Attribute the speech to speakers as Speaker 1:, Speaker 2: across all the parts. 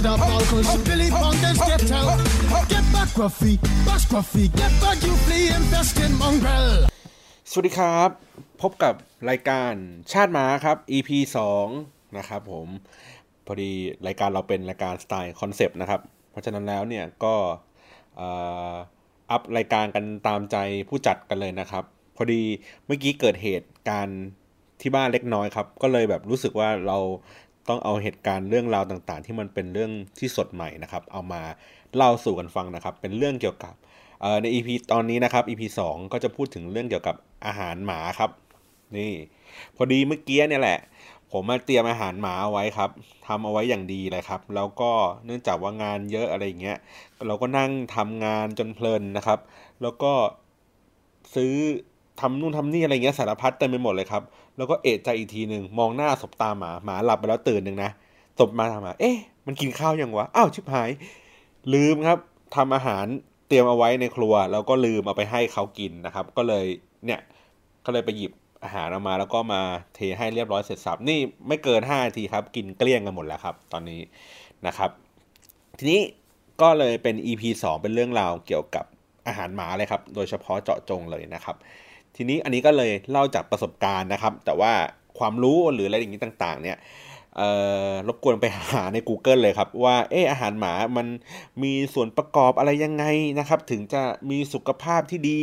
Speaker 1: had a ball cause Billy Fountains get out. Get back, Gruffy, bash Gruffy, get back, you flea infested mongrel.
Speaker 2: สวัสดีครับ พบกับรายการชาติม้าครับ EP 2 นะครับผม พอดีรายการเราเป็นรายการสไตล์คอนเซปต์นะครับ เพราะฉะนั้นแล้วเนี่ยก็อ,อัพรายการกันตามใจผู้จัดกันเลยนะครับ พอดีเมื่อกี้เกิดเหตุการณ์ที่บ้านเล็กน้อยครับ ก็เลยแบบรู้สึกว่าเราต้องเอาเหตุการณ์เรื่องราวต่างๆ ที่มันเป็นเรื่องที่สดใหม่นะครับ เอามาเล่าสู่กันฟังนะครับ เป็นเรื่องเกี่ยวกับเอ่อใน EP ตอนนี้นะครับ EP 2 ก็จะพูดถึงเรื่องเกี่ยวกับอาหารหมาครับ นี่ พอดีเมื่อกี้เนี่ยแหละ ผมมาเตรียมอาหารหมาเอาไว้ครับทำเอาไว้อย่างดีเลยครับ แล้วก็เนื่องจากว่างานเยอะอะไรอย่างเงี้ย เราก็นั่งทำงานจนเพลินนะครับ แล้วก็ซื้อทำนู่นทำนี่อะไรเงี้ยสารพัดเต็มไปหมดเลยครับ แล้วก็เอะใจอีกทีหนึ่งมองหน้าสบตาหมาหมาหลับไปแล้วตื่นหนึ่งนะสบมาถามมาเอ๊ะมันกินข้าวยังวะอ้าวชิบหาย ลืมครับทำอาหารเตรียมเอาไว้ในครัว แล้วก็ลืมเอาไปให้เขากินนะครับ ก็เลยเนี่ยก็เลยไปหยิบ อาหารออกมาแล้วก็มาเทให้เรียบร้อยเสร็จสับนี่ไม่เกิน5นาทีครับ กินเกลี้ยงกันหมดแล้วครับ ตอนนี้นะครับ ทีนี้ก็เลยเป็น EP 2 เป็นเรื่องราวเกี่ยวกับอาหารหมาเลยครับ โดยเฉพาะเจาะจงเลยนะครับ ทีนี้อันนี้ก็เลยเล่าจากประสบการณ์นะครับ แต่ว่าความรู้หรืออะไรอย่างนี้ต่าง ๆ เนี่ยรบกวนไปหาใน Google เลยครับ ว่าเอออาหารหมามันมีส่วนประกอบอะไรยังไงนะครับ ถึงจะมีสุขภาพที่ดี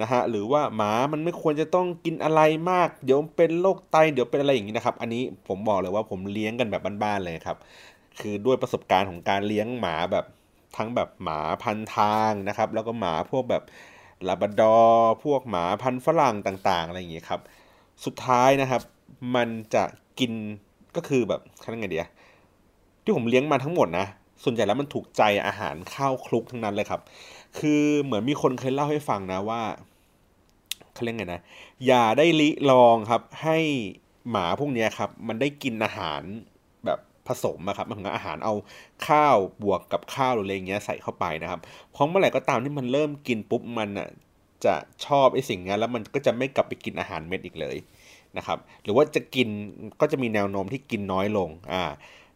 Speaker 2: นะฮะหรือว่าหมามันไม่ควรจะต้องกินอะไรมาก เดี๋ยวเป็นโรคไตเดี๋ยวเป็นอะไรอย่างนี้นะครับ อันนี้ผมบอกเลยว่าผมเลี้ยงกันแบบบ้านๆเลยครับ คือด้วยประสบการณ์ของการเลี้ยงหมาแบบทั้งแบบหมาพันทางนะครับ แล้วก็หมาพวกแบบลาบดอพวกหมาพันฝรั่งต่าง ๆ อะไรอย่างเงี้ครับ สุดท้ายนะครับ มันจะกินก็คือแบบเขาเรียกไงเดียที่ผมเลี้ยงมาทั้งหมดนะส่วนใหญ่แล้วมันถูกใจอาหารข้าวคลุกทั้งนั้นเลยครับ คือเหมือนมีคนเคยเล่าให้ฟังนะว่าเขาเรียกไงนะ อย่าได้ลิลองครับให้หมาพวกนี้ครับ มันได้กินอาหารแบบผสมอะครับมันถึงอาหารเอาข้าวบวกกับข้าวหรืออะไรเงี้ยใส่เข้าไปนะครับเพราะเมื่อไหร่ก็ตามที่มันเริ่มกินปุ๊บมันอะจะชอบไอ้สิ่งนี้แล้วมันก็จะไม่กลับไปกินอาหารเม็ดอีกเลยนะครับ หรือว่าจะกินก็จะมีแนวโน้มที่กินน้อยลงอ่า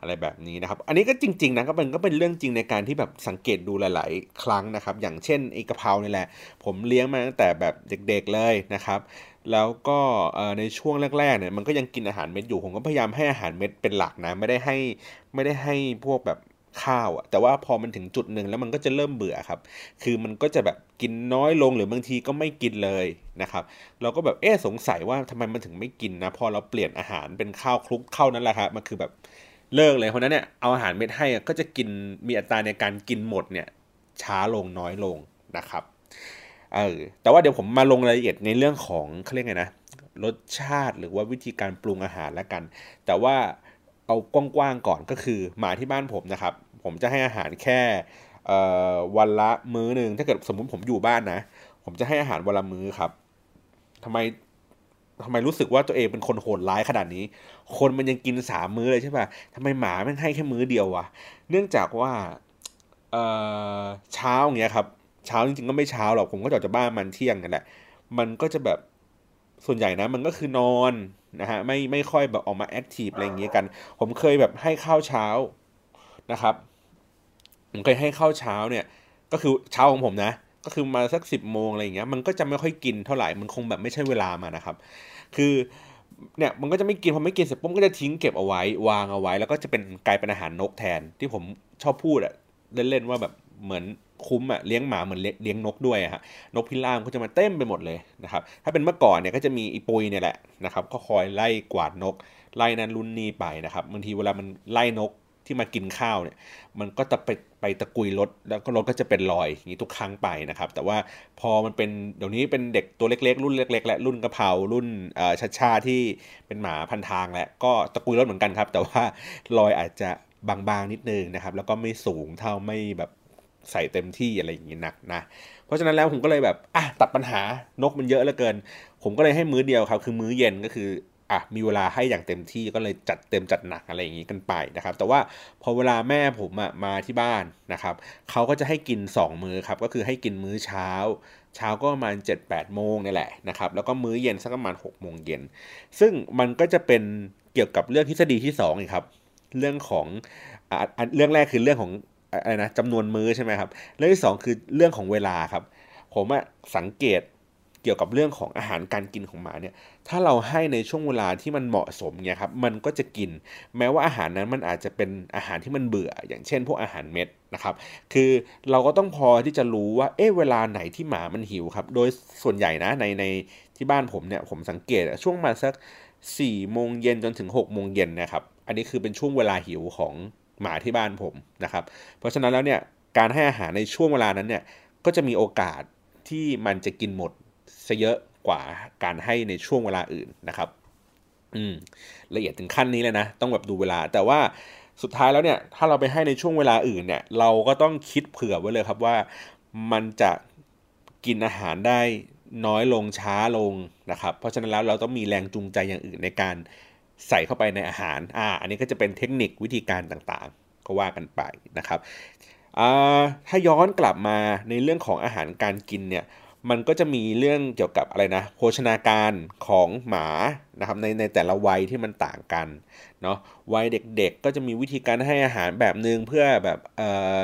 Speaker 2: อะไรแบบนี้นะครับ อันนี้ก็จริง ๆ นะก็เป็นก็เป็นเรื่องจริงในการที่แบบสังเกตดูหลาย ๆ ครั้งนะครับ อย่างเช่นไอ้กะเพรานี่แหละ ผมเลี้ยงมาตั้งแต่แบบเด็ก ๆ เลยนะครับ แล้วก็ในช่วงแรก ๆ เนี่ยมันก็ยังกินอาหารเม็ดอยู่ ผมก็พยายามให้อาหารเม็ดเป็นหลักนะ ไม่ได้ให้ไม่ได้ให้พวกแบบข้าวอะแต่ว่าพอมันถึงจุดหนึ่งแล้วมันก็จะเริ่มเบื่อครับ คือมันก็จะแบบกินน้อยลงหรือบางทีก็ไม่กินเลยนะครับ เราก็แบบเอ๊สงสัยว่าทำไมมันถึงไม่กินนะ พอเราเปลี่ยนอาหารเป็นข้าวคลุกเข้านั้นแหละครับมันคือแบบ เลิกเลยเพราะนั้นเนี่ยเอาอาหารเม็ดให้ก็จะกินมีอัตราในการกินหมดเนี่ยช้าลงน้อยลงนะครับเออแต่ว่าเดี๋ยวผมมาลงรายละเอียดในเรื่องของเขาเรียกไงนะรสชาติหรือว่าวิธีการปรุงอาหารแล้วกัน แต่ว่าเอากว้างๆก่อนก็คือหมาที่บ้านผมนะครับ ผมจะให้อาหารแค่วันละมื้อหนึ่งถ้าเกิดสมมุติผมอยู่บ้านนะ ผมจะให้อาหารวันละมื้อครับทำไม ทำไมรู้สึกว่าตัวเองเป็นคนโหดร้ายขนาดนี้ คนมันยังกินสามมื้อเลยใช่ป่ะทำไมหมาแม่งให้แค่มื้อเดียววะ เนื่องจากว่าเอ่อเช้าอย่างเงี้ยครับ เช้าจริงๆก็ไม่เช้าหรอก ผมก็จะออกจากบ้านมันเที่ยงกันแหละ มันก็จะแบบส่วนใหญ่นะ มันก็คือนอนนะฮะ ไม่ไม่ค่อยแบบออกมาแอคทีฟอะไรอย่างเงี้ยกัน ผมเคยแบบให้ข้าวเช้านะครับ ผมเคยให้ข้าวเช้าเนี่ย ก็คือเช้าของผมนะ ก็คือมาสักสิบโมงอะไรอย่างเงี้ยมันก็จะไม่ค่อยกินเท่าไหร่มันคงแบบไม่ใช่เวลามานะครับ คือเนี่ยมันก็จะไม่กินพอไม่กินเสร็จปุ๊บก็จะทิ้งเก็บเอาไว้ วางเอาไว้ แล้วก็จะเป็นกลายเป็นอาหารนกแทนที่ผมชอบพูดอะเล่นๆว่าแบบเหมือนคุ้มอะเลี้ยงหมาเหมือนเลี้ยงนกด้วยอะฮะนกพิราบก็จะมาเต็มไปหมดเลยนะครับถ้าเป็นเมื่อก่อนเนี่ยก็จะมีอีปุยเนี่ยแหละนะครับก็คอยไล่กวาดนก ไล่นั้นรุ่นนี้ไปนะครับบางทีเวลามันไล่นก ที่มากินข้าวเนี่ยมันก็จะไปไปตะกุยรถแล้วก็รถก็จะเป็นรอยอย่างนี้ทุกครั้งไปนะครับ แต่ว่าพอมันเป็นเดี๋ยวนี้เป็นเด็กตัวเล็ก ๆ รุ่นเล็ก ๆ และรุ่นกระเพรารุ่นชัดชาที่เป็นหมาพันทางแหละก็ตะกุยรถเหมือนกันครับ แต่ว่ารอยอาจจะบางๆนิดนึงนะครับ แล้วก็ไม่สูงเท่าไม่แบบใส่เต็มที่อะไรอย่างนี้นักนะ เพราะฉะนั้นแล้วผมก็เลยแบบอะตัดปัญหานกมันเยอะเหลือเกิน ผมก็เลยให้มื้อเดียวครับ คือมื้อเย็นก็คือ อะมีเวลาให้อย่างเต็มที่ก็เลยจัดเต็มจัดหนักอะไรอย่างนี้กันไปนะครับ แต่ว่าพอเวลาแม่ผมอะมาที่บ้านนะครับเขาก็จะให้กิน 2 มื้อครับก็คือให้กินมื้อเช้า เช้าก็ประมาณ 7-8 โมงนี่แหละนะครับแล้วก็มื้อเย็นสักประมาณ6โมงเย็น ซึ่งมันก็จะเป็นเกี่ยวกับเรื่องทฤษฎีที่2อีกครับเรื่องของอะอะเรื่องแรกคือเรื่องของอะไรนะจำนวนมื้อใช่ไหมครับเรื่องที่สองคือเรื่องของเวลาครับ ผมอะสังเกต เกี่ยวกับเรื่องของอาหารการกินของหมาเนี่ยถ้าเราให้ในช่วงเวลาที่มันเหมาะสมเนี่ยครับมันก็จะกิน แม้ว่าอาหารนั้นมันอาจจะเป็นอาหารที่มันเบื่อ อย่างเช่น พวกอาหารเม็ดนะครับคือเราก็ต้องพอที่จะรู้ว่าเอ๊ะเวลาไหนที่หมามันหิวครับโดยส่วนใหญ่นะในในที่บ้านผมเนี่ยผมสังเกตช่วงมาสัก4โมงเย็นจนถึง6โมงเย็นนะครับอันนี้คือเป็นช่วงเวลาหิวของหมาที่บ้านผมนะครับเพราะฉะนั้นแล้วเนี่ยการให้อาหารในช่วงเวลานั้นเนี่ยก็จะมีโอกาสที่มันจะกินหมด ซะเยอะกว่าการให้ในช่วงเวลาอื่นนะครับ อืมละเอียดถึงขั้นนี้เลยนะ ต้องแบบดูเวลา แต่ว่าสุดท้ายแล้วเนี่ย ถ้าเราไปให้ในช่วงเวลาอื่นเนี่ย เราก็ต้องคิดเผื่อไว้เลยครับว่า มันจะกินอาหารได้น้อยลงช้าลงนะครับ เพราะฉะนั้นแล้วเราต้องมีแรงจูงใจอย่างอื่นในการใส่เข้าไปในอาหาร อ่า อันนี้ก็จะเป็นเทคนิควิธีการต่างๆ ก็ว่ากันไปนะครับ อ่า ถ้าย้อนกลับมาในเรื่องของอาหารการกินเนี่ย มันก็จะมีเรื่องเกี่ยวกับอะไรนะโภชนาการของหมานะครับในในแต่ละวัยที่มันต่างกันเนาะวัยเด็กๆ ก็จะมีวิธีการให้อาหารแบบนึงเพื่อแบบเอ่อ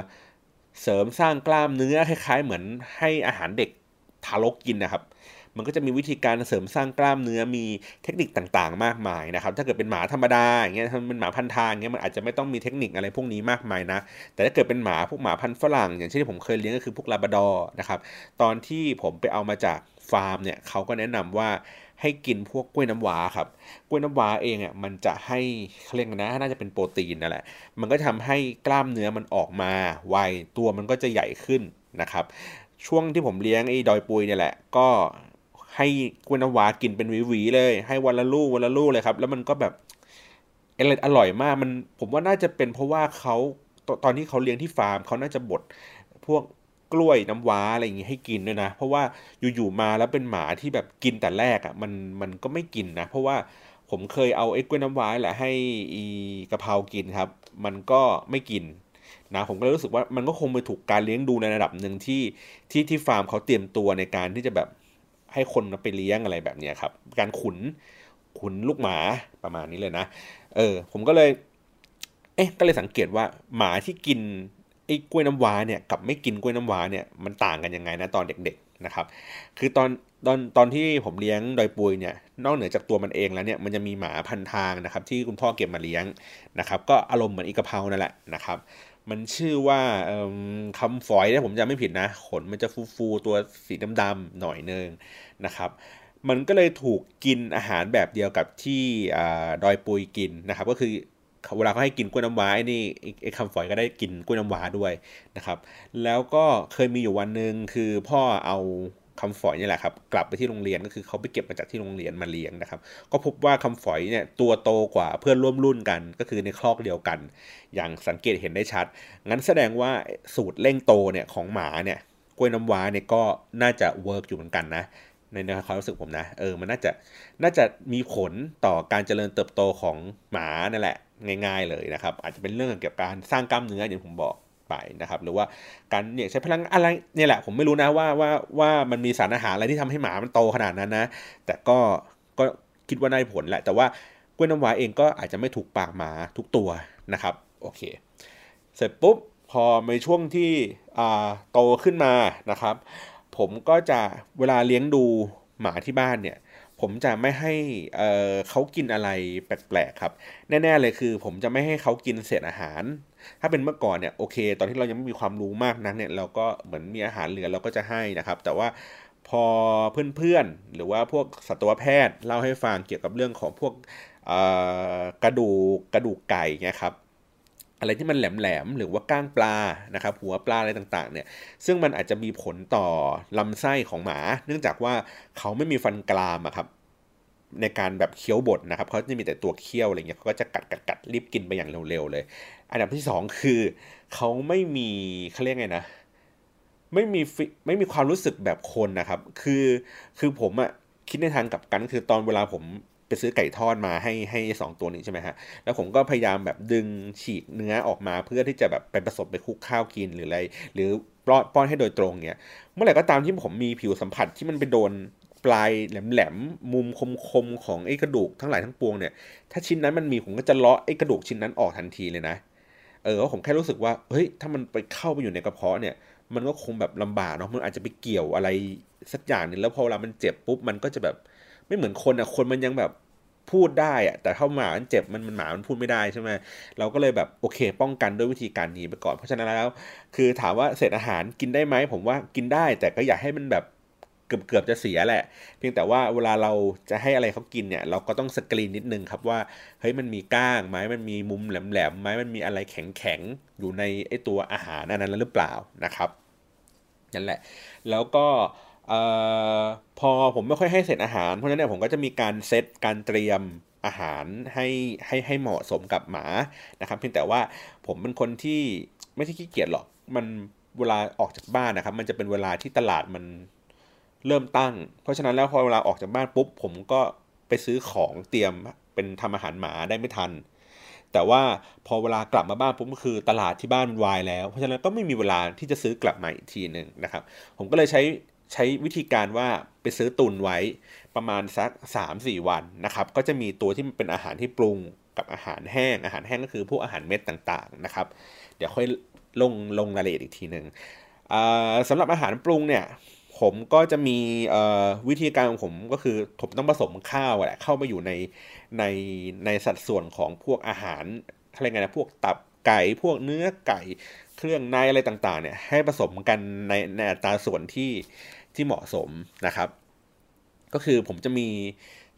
Speaker 2: เสริมสร้างกล้ามเนื้อคล้ายๆ เหมือนให้อาหารเด็กทารกกินนะครับ มันก็จะมีวิธีการเสริมสร้างกล้ามเนื้อมีเทคนิคต่างๆ มากมายนะครับ ถ้าเกิดเป็นหมาธรรมดาอย่างเงี้ยถ้าเป็นหมาพันธุ์ทางเงี้ยมันอาจจะไม่ต้องมีเทคนิคอะไรพวกนี้มากมายนะ แต่ถ้าเกิดเป็นหมาพวกหมาพันธุ์ฝรั่ง อย่างเช่นที่ผมเคยเลี้ยงก็คือพวกลาบราดอร์นะครับ ตอนที่ผมไปเอามาจากฟาร์มเนี่ยเขาก็แนะนำว่าให้กินพวกกล้วยน้ำว้าครับ กล้วยน้ำว้าเองอะมันจะให้เขาเรียกนะน่าจะเป็นโปรตีนนั่นแหละ มันก็ทำให้กล้ามเนื้อมันออกมาไวตัวมันก็จะใหญ่ขึ้นนะครับ ช่วงที่ผมเลี้ยงไอ้ดอยปุยเนี่ยแหละ ก็ ให้กล้วยน้ำว้ากินเป็นหวีๆเลย ให้วันละลูกวันละลูกเลยครับ แล้วมันก็แบบอร่อยอร่อยมากมันผมว่าน่าจะเป็นเพราะว่าเขาตตอนที่เขาเลี้ยงที่ฟาร์มเขาน่าจะบดพวกกล้วยน้ำว้าอะไรอย่างงี้ให้กินด้วยนะ เพราะว่าอยู่ๆมาแล้วเป็นหมาที่แบบกินแต่แรกอะ่ะมันมันก็ไม่กินนะ เพราะว่าผมเคยเอาไอ้กล้วยน้ำว้าแหละให้อีกะเพรากินครับ มันก็ไม่กินนะผมก็เลยรู้สึกว่ามันก็คงไปถูกการเลี้ยงดูในระดับหนึ่งที่ที่ที่ฟาร์มเขาเตรียมตัวในการที่จะแบบ ให้คนมาไปเลี้ยงอะไรแบบนี้ครับ การขุนขุนลูกหมาประมาณนี้เลยนะ เออ ผมก็เลย เอ๊ะ ก็เลยสังเกตว่าหมาที่กินไอ้กล้วยน้ำว้าเนี่ยกับไม่กินกล้วยน้ำว้าเนี่ยมันต่างกันยังไงนะตอนเด็กๆนะครับ คือตอนตอนตอนที่ผมเลี้ยงดอยปุยเนี่ยนอกเหนือจากตัวมันเองแล้วเนี่ยมันจะมีหมาพันทางนะครับที่คุณพ่อเก็บมาเลี้ยงนะครับ ก็อารมณ์เหมือนอีกะเพรานั่นแหละนะครับ มันชื่อว่าคำฝอยถ้าผมจำไม่ผิดนะ ขนมันจะฟูๆตัวสีดำๆหน่อยนึงนะครับมันก็เลยถูกกินอาหารแบบเดียวกับที่ดอยปุยกินนะครับ ก็คือเวลาเขาให้กินกล้วยน้ำว้าไอ้นี่ไอ้คำฝอยก็ได้กินกล้วยน้ำว้าด้วยนะครับ แล้วก็เคยมีอยู่วันหนึ่งคือพ่อเอา คำฝอยนี่แหละครับกลับไปที่โรงเรียนก็คือเขาไปเก็บมาจากที่โรงเรียนมาเลี้ยงนะครับ ก็พบว่าคำฝอยเนี่ยตัวโตกว่าเพื่อนร่วมรุ่นกัน ก็คือในคลอกเดียวกัน อย่างสังเกตเห็นได้ชัด งั้นแสดงว่าสูตรเร่งโตเนี่ยของหมาเนี่ยกล้วยน้ำว้าเนี่ยก็น่าจะเวิร์กอยู่เหมือนกันนะในความรู้สึกผมนะเออมันน่าจะน่าจะมีผลต่อการเจริญเติบโตของหมานั่นแหละง่าย ๆ เลยนะครับ อาจจะเป็นเรื่องเกี่ยวกับการสร้างกล้ามเนื้ออย่างผมบอก ไปนะครับหรือว่าการเนี่ยใช้พลังอะไรเนี่ยแหละผมไม่รู้นะว่าว่าว่ามันมีสารอาหารอะไรที่ทำให้หมามันโตขนาดนั้นนะ แต่ก็ก็คิดว่าได้ผลแหละ แต่ว่ากล้วยน้ำว้าเองก็อาจจะไม่ถูกปากหมาทุกตัวนะครับโอเค เสร็จปุ๊บพอในช่วงที่โตขึ้นมานะครับ ผมก็จะเวลาเลี้ยงดูหมาที่บ้านเนี่ยผมจะไม่ให้เเขากินอะไรแปลกๆครับ แน่ ๆ เลยคือ ผมจะไม่ให้เขากินเศษอาหาร ถ้าเป็นเมื่อก่อนเนี่ยโอเค ตอนที่เรายังไม่มีความรู้มากนักเนี่ยเราก็เหมือนมีอาหารเหลือเราก็จะให้นะครับ แต่ว่าพอเพื่อนๆ หรือว่าพวกสัตวแพทย์เล่าให้ฟังเกี่ยวกับเรื่องของพวกกระดูกกระดูกไก่เงี้ยครับอะไรที่มันแหลมๆหรือว่าก้างปลานะครับ หัวปลาอะไรต่างๆเนี่ยซึ่งมันอาจจะมีผลต่อลำไส้ของหมา เนื่องจากว่าเขาไม่มีฟันกรามอะครับ ในการแบบเคี้ยวบดนะครับเขาจะมีแต่ตัวเคี้ยวอะไรเงี้ยเขาก็จะกัดกัดกัดรีบกินไปอย่างเร็วๆเลย อันดับที่สองคือเขาไม่มีเขาเรียกไงนะไม่มีไม่มีความรู้สึกแบบคนนะครับ คือคือผมอะคิดในทางกับกันคือตอนเวลาผมไปซื้อไก่ทอดมาให้ให้สองตัวนี้ใช่ไหมฮะ แล้วผมก็พยายามแบบดึงฉีกเนื้อออกมาเพื่อที่จะแบบไปผสมไปคลุกข้าวกินหรืออะไร หรือป้อนป้อนให้โดยตรงเนี่ย เมื่อไหร่ก็ตามที่ผมมีผิวสัมผัสที่มันไปโดน ปลายแหลมๆมุมคมๆของไอ้กระดูกทั้งหลายทั้งปวงเนี่ย ถ้าชิ้นนั้นมันมีผมก็จะเลาะไอ้กระดูกชิ้นนั้นออกทันทีเลยนะ เออผมแค่รู้สึกว่าเฮ้ยถ้ามันไปเข้าไปอยู่ในกระเพาะเนี่ย มันก็คงแบบลำบากเนาะมันอาจจะไปเกี่ยวอะไรสักอย่างนึ่งแล้วพอเวลามันเจ็บปุ๊บมันก็จะแบบไม่เหมือนคนอะคนมันยังแบบพูดได้อะแต่ถ้าหมามันเจ็บมันมันหมามันพูดไม่ได้ใช่ไหมเราก็เลยแบบโอเค ป้องกันด้วยวิธีการนี้ไปก่อนเพราะฉะนั้นแล้ว คือถามว่าเศษอาหารกินได้ไหมผมว่ากินได้แต่ก็อย่าให้มันแบบ เกือบเกือบจะเสียแหละ เพียงแต่ว่าเวลาเราจะให้อะไรเขากินเนี่ย เราก็ต้องสกรีนนิดนึงครับว่าเฮ้ยมันมีก้างไหมมันมีมุมแหลมๆไหมมันมีอะไรแข็งๆอยู่ในไอตัวอาหารอันนั้นหรือเปล่านะครับนั่นแหละ แล้วก็พอผมไม่ค่อยให้เศษอาหารเพราะฉะนั้นเนี่ยผมก็จะมีการเซตการเตรียมอาหารให้ให้ให้เหมาะสมกับหมานะครับ เพียงแต่ว่าผมเป็นคนที่ไม่ใช่ขี้เกียจหรอกมันเวลาออกจากบ้านนะครับ มันจะเป็นเวลาที่ตลาดมัน เริ่มตั้ง เพราะฉะนั้นแล้วพอเวลาออกจากบ้านปุ๊บผมก็ไปซื้อของเตรียมเป็นทำอาหารหมาได้ไม่ทัน แต่ว่าพอเวลากลับมาบ้านปุ๊บก็คือตลาดที่บ้านมันวายแล้ว เพราะฉะนั้นก็ไม่มีเวลาที่จะซื้อกลับมาอีกทีหนึ่งนะครับ ผมก็เลยใช้ใช้วิธีการว่าไปซื้อตุนไว้ประมาณสัก 3-4 วันนะครับ ก็จะมีตัวที่มันเป็นอาหารที่ปรุงกับอาหารแห้ง อาหารแห้งก็คือพวกอาหารเม็ดต่างๆนะครับ เดี๋ยวค่อยลงลงรายละเอียดอีกทีหนึ่งสำหรับอาหารปรุงเนี่ย ผมก็จะมีวิธีการของผมก็คือผมต้องผสมข้าวแหละเข้ามาอยู่ในในในสัดส่วนของพวกอาหารอะไรยกไงนะพวกตับไก่พวกเนื้อไก่เครื่องในอะไรต่างๆเนี่ยให้ผสมกันในในอัตราส่วนที่ที่เหมาะสมนะครับ ก็คือผมจะมี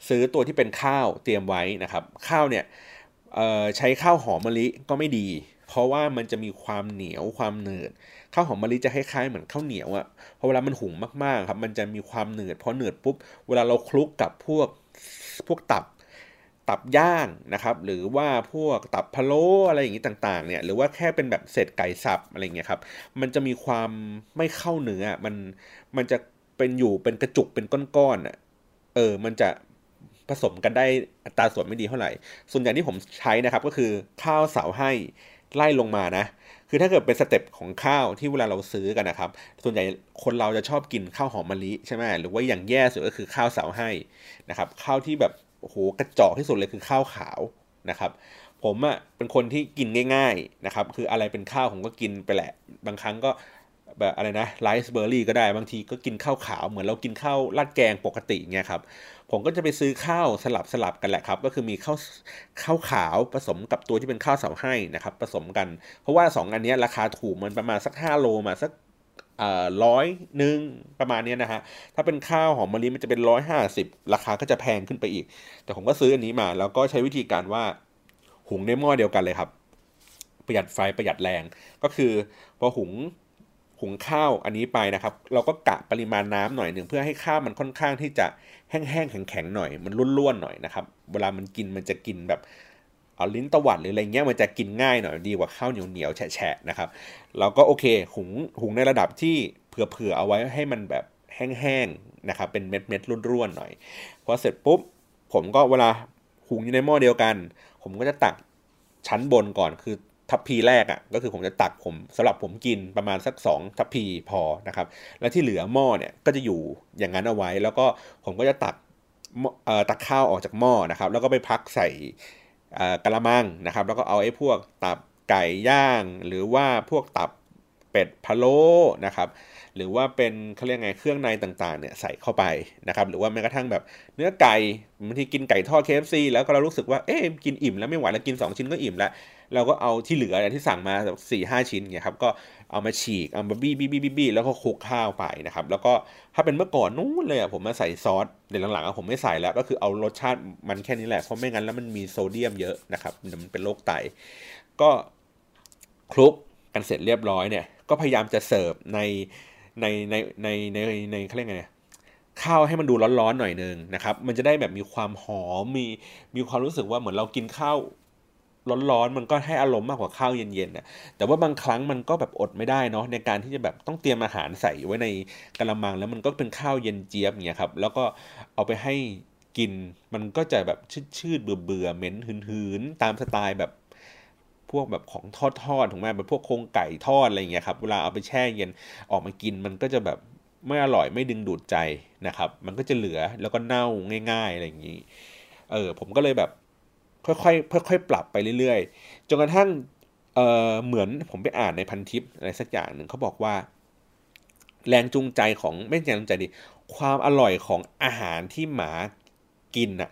Speaker 2: ซื้อตัวที่เป็นข้าวเตรียมไว้นะครับ ข้าวเนี่ยใช้ข้าวหอมมะลิก็ไม่ดี เพราะว่ามันจะมีความเหนียวความหนืด ข้าวหอมมะลิจะคล้ายๆเหมือนข้าวเหนียวอะ่ะพอเวลามันหุงมากๆครับมันจะมีความเหนืดพอเหนืดปุ๊บเวลาเราคลุกกับพวกพวกตับตับย่างนะครับ หรือว่าพวกตับพะโล้อะไรอย่างนี้ต่างๆ เนี่ย หรือว่าแค่เป็นแบบเศษไก่สับอะไรเงี้ยครับ มันจะมีความไม่เข้าเนื้อ มัน มันจะเป็นอยู่เป็นกระจุกเป็นก้อนๆอะ เออ มันจะผสมกันได้อัตราส่วนไม่ดีเท่าไหร่ ส่วนใหญ่ที่ผมใช้นะครับก็คือข้าวเสาให้ไล่ลงมานะ คือถ้าเกิดเป็นสเต็ปของข้าวที่เวลาเราซื้อกันนะครับ ส่วนใหญ่คนเราจะชอบกินข้าวหอมมะลิใช่ไหมหรือว่าอย่างแย่สุดก็คือข้าวเสาวให้นะครับ ข้าวที่แบบโอ้โหกระจอกที่สุดเลยคือข้าวขาวนะครับ ผมอะ่ะเป็นคนที่กินง่ายๆนะครับ คืออะไรเป็นข้าวผมก็กินไปแหละ บางครั้งก็แบบอะไรนะไรซ์เบอร์รี่ก็ได้บางทีก็กินข้าวขาวเหมือนเรากินข้าวราดแกงปกติเงี้ยครับ ผมก็จะไปซื้อข้าวสลับสลับกันแหละครับ ก็คือมีข้าวข้าวขาวผสมกับตัวที่เป็นข้าวเสาให้นะครับผสมกัน เพราะว่า 2 อันนี้ราคาถูกมันประมาณสัก 5 โลมาสักร้อยหนึ่งประมาณนี้นะฮะ ถ้าเป็นข้าวหอมมะลิมันจะเป็นร้อยห้าสิบราคาก็จะแพงขึ้นไปอีก แต่ผมก็ซื้ออันนี้มา แล้วก็ใช้วิธีการว่าหุงในหม้อเดียวกันเลยครับ ประหยัดไฟประหยัดแรง ก็คือพอหุง หุงข้าวอันนี้ไปนะครับ เราก็กะปริมาณน้ำหน่อยหนึ่งเพื่อให้ข้าวมันค่อนข้างที่จะแห้งๆแข็งๆหน่อย มันร่วนๆหน่อยนะครับ เวลามันกินมันจะกินแบบเอาลิ้นตวัดหรืออะไรเงี้ยมันจะกินง่ายหน่อยดีกว่าข้าวเหนียวๆแฉะๆนะครับเราก็โอเคหุงหุงในระดับที่เผื่อๆเอาไว้ให้มันแบบแห้งๆนะครับเป็นเม็ดๆร่วนๆหน่อยพอเสร็จปุ๊บผมก็เวลาหุงอยู่ในหม้อเดียวกัน ผมก็จะตักชั้นบนก่อนคือ ทัพพีแรกอะ่ะก็คือผมจะตักผมสำหรับผมกินประมาณสัก 2 ทัพพีพอนะครับ แล้วที่เหลือหม้อเนี่ยก็จะอยู่อย่างนั้นเอาไว้ แล้วก็ผมก็จะตักเอ่อตักข้าวออกจากหม้อนะครับ แล้วก็ไปพักใส่กระมังนะครับ แล้วก็เอาไอ้พวกตับไก่ย่าง หรือว่าพวกตับเป็ดพะโล้นะครับหรือว่าเป็นเขาเรียกไงเครื่องในต่างๆเนี่ยใส่เข้าไปนะครับหรือว่าแม้กระทั่งแบบเนื้อไก่บางทีกินไก่ทอด KFC แล้วก็เรารู้สึกว่าเอ๊ะกินอิ่มแล้วไม่ไหวแล้วกิน 2 ชิ้นก็อิ่มแล้ว เราก็เอาที่เหลือที่สั่งมาแบบสี่ห้าชิ้นเนี่ยครับก็เอามาฉีกเอามาบี้บี้บี้บี้บี้แล้วก็คลุกข้าวไปนะครับ แล้วก็ถ้าเป็นเมื่อก่อนนู้นเลยอะผมมาใส่ซอสเดี๋ยวหลังๆผมไม่ใส่แล้ว ก็คือเอารสชาติมันแค่นี้แหละเพราะไม่งั้นแล้วมันมีโซเดียมเยอะนะครับมันเป็นโรคไต ก็คลุกกันเสร็จเรียบร้อยเนี่ย ก็พยายามจะเสิร์ฟในในในในในในเขาเรียกไงข้าวให้มันดูร้อนๆหน่อยนึงนะครับ มันจะได้แบบมีความหอมมีมีความรู้สึกว่าเหมือนเรากินข้าว ร้อนๆมันก็ให้อารมณ์มากกว่าข้าวเย็นๆน่ะแต่ว่าบางครั้งมันก็แบบอดไม่ได้เนาะในการที่จะแบบต้องเตรียมอาหารใส่ไว้ในกระมังแล้วมันก็เป็นข้าวเย็นเจี๊ยบอย่างเงี้ยครับแล้วก็เอาไปให้กินมันก็จะแบบชืดๆเบื่อเบื่อๆเหม็นหืนๆตามสไตล์แบบพวกแบบของทอดทอดๆถูกไหมแบบพวกโครงไก่ทอดอะไรอย่างเงี้ยครับเวลาเอาไปแช่เย็นออกมากินมันก็จะแบบไม่อร่อยไม่ดึงดูดใจนะครับ มันก็จะเหลือแล้วก็เน่าง่าย ๆอะไรอย่างนี้ เออผมก็เลยแบบ ค่อยๆค่อยๆปรับไปเรื่อยๆ จนกระทั่งเออเหมือนผมไปอ่านในพันทิปอะไรสักอย่างหนึ่งเขาบอกว่า แรงจูงใจของไม่ใช่แรงจูงใจดิความอร่อยของอาหารที่หมากินน่ะ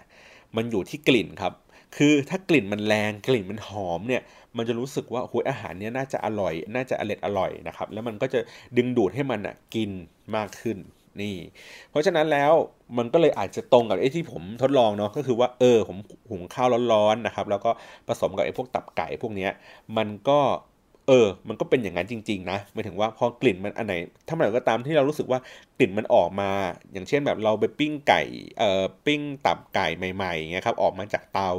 Speaker 2: มันอยู่ที่กลิ่นครับ คือถ้ากลิ่นมันแรงกลิ่นมันหอมเนี่ย มันจะรู้สึกว่าโอ้ยอาหารเนี้ยน่าจะอร่อย น่าจะอร่อยอร่อยนะครับ แล้วมันก็จะดึงดูดให้มันอะกินมากขึ้น นี่ เพราะฉะนั้นแล้วมันก็เลยอาจจะตรงกับไอ้ที่ผมทดลองเนาะก็คือว่าเออผมหุงข้าวร้อนๆนะครับ แล้วก็ผสมกับไอ้พวกตับไก่พวกเนี้ยมันก็เออ มันก็เป็นอย่างนั้นจริง ๆ นะหมายถึงว่าพอกลิ่นมันอันไหน ถ้าเมื่อไหร่ก็ตามที่เรารู้สึกว่ากลิ่นมันออกมา อย่างเช่นแบบเราไปปิ้งไก่ เอ่อ ปิ้งตับไก่ใหม่ๆอย่างเงี้ยครับ ออกมาจากเตา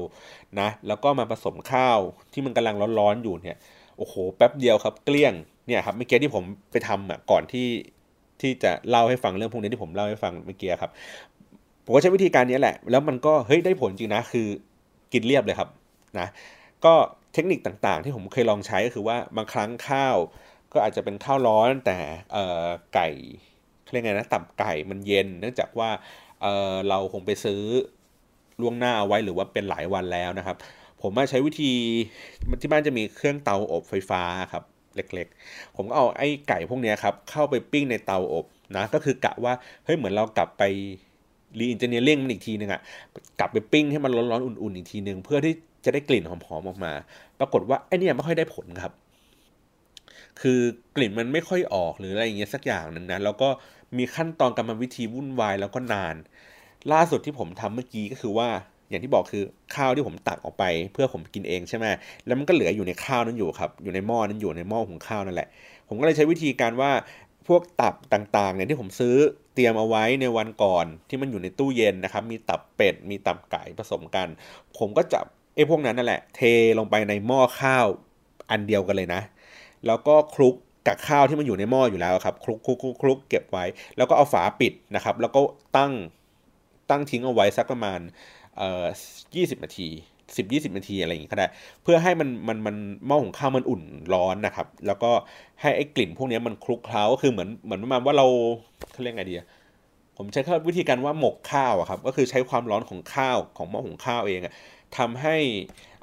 Speaker 2: นะ แล้วก็มาผสมข้าวที่มันกำลังร้อนๆอยู่เนี่ย โอ้โห แป๊บเดียวครับ เกลี้ยง เนี่ยครับ เมื่อกี้ที่ผมไปทำอะ ก่อนที่ ที่จะเล่าให้ฟังเรื่องพวกนี้ที่ผมเล่าให้ฟังเมื่อกี้ครับผมก็ใช้วิธีการนี้แหละ แล้วมันก็เฮ้ยได้ผลจริงนะ คือกินเรียบเลยครับนะก็เทคนิคต่างๆ ที่ผมเคยลองใช้ก็คือว่าบางครั้งข้าว ก็อาจจะเป็นข้าวร้อนแต่ไก่เรียกไงนะตับไก่มันเย็น เนื่องจากว่าเเราคงไปซื้อล่วงหน้าเอาไว้หรือว่าเป็นหลายวันแล้วนะครับ ผมมาใช้วิธีที่บ้านจะมีเครื่องเตาอบไฟฟ้าครับ เล็กๆ ผมก็เอาไอ้ไก่พวกนี้ครับเข้าไปปิ้งในเตาอบนะก็คือกะว่าเฮ้ยเหมือนเรากลับไปรีอินเจเนียริ่งมันอีกทีนึงอะกลับไปปิ้งให้มันร้อนๆอุ่นๆอีกทีนึงเพื่อที่จะได้กลิ่นหอมๆออกมา ปรากฏว่าไอ้นี่ไม่ค่อยได้ผลครับ คือกลิ่นมันไม่ค่อยออกหรืออะไรอย่างเงี้ยสักอย่างหนึ่งนะแล้วก็มีขั้นตอนกรรมวิธีวุ่นวายแล้วก็นาน ล่าสุดที่ผมทำเมื่อกี้ก็คือว่า อย่างที่บอกคือข้าวที่ผมตักออกไป เพื่อผมกินเองใช่ไหมแล้วมันก็เหลืออยู่ในข้าวนั้นอยู่ครับ อยู่ในหม้อนั้นอยู่ในหม้อหุงข้าวนั่นแหละ ผมก็เลยใช้วิธีการว่าพวกตับต่างๆเนี่ยที่ผมซื้อเตรียมเอาไว้ในวันก่อนที่มันอยู่ในตู้เย็นนะครับ มีตับเป็ด มีตับไก่ผสมกัน ผมก็จับไอ้พวกนั้นนั่นแหละ เทลงไปในหม้อข้าวอันเดียวกันเลยนะ แล้วก็คลุกกับข้าวที่มันอยู่ในหม้ออยู่แล้วครับคลุกคลุกคลุกคลุกเก็บไว้ แล้วก็เอาฝาปิดนะครับ แล้วก็ตั้งตั้งทิ้งเอาไว้สักประมาณ เอ่อยี่สิบนาทีสิบยี่สิบนาทีอะไรอย่างงี้ก็ได้ เพื่อให้มันมันมันหม้อหุงข้าวมันอุ่นร้อนนะครับ แล้วก็ให้ไอ้กลิ่นพวกนี้มันคลุกเคล้าก็คือเหมือนเหมือนประมาณว่าเราเขาเรียกไงดีผมใช้วิธีการว่าหมกข้าวอะครับก็คือใช้ความร้อนของข้าวของหม้อหุงข้าวเองอะทำให้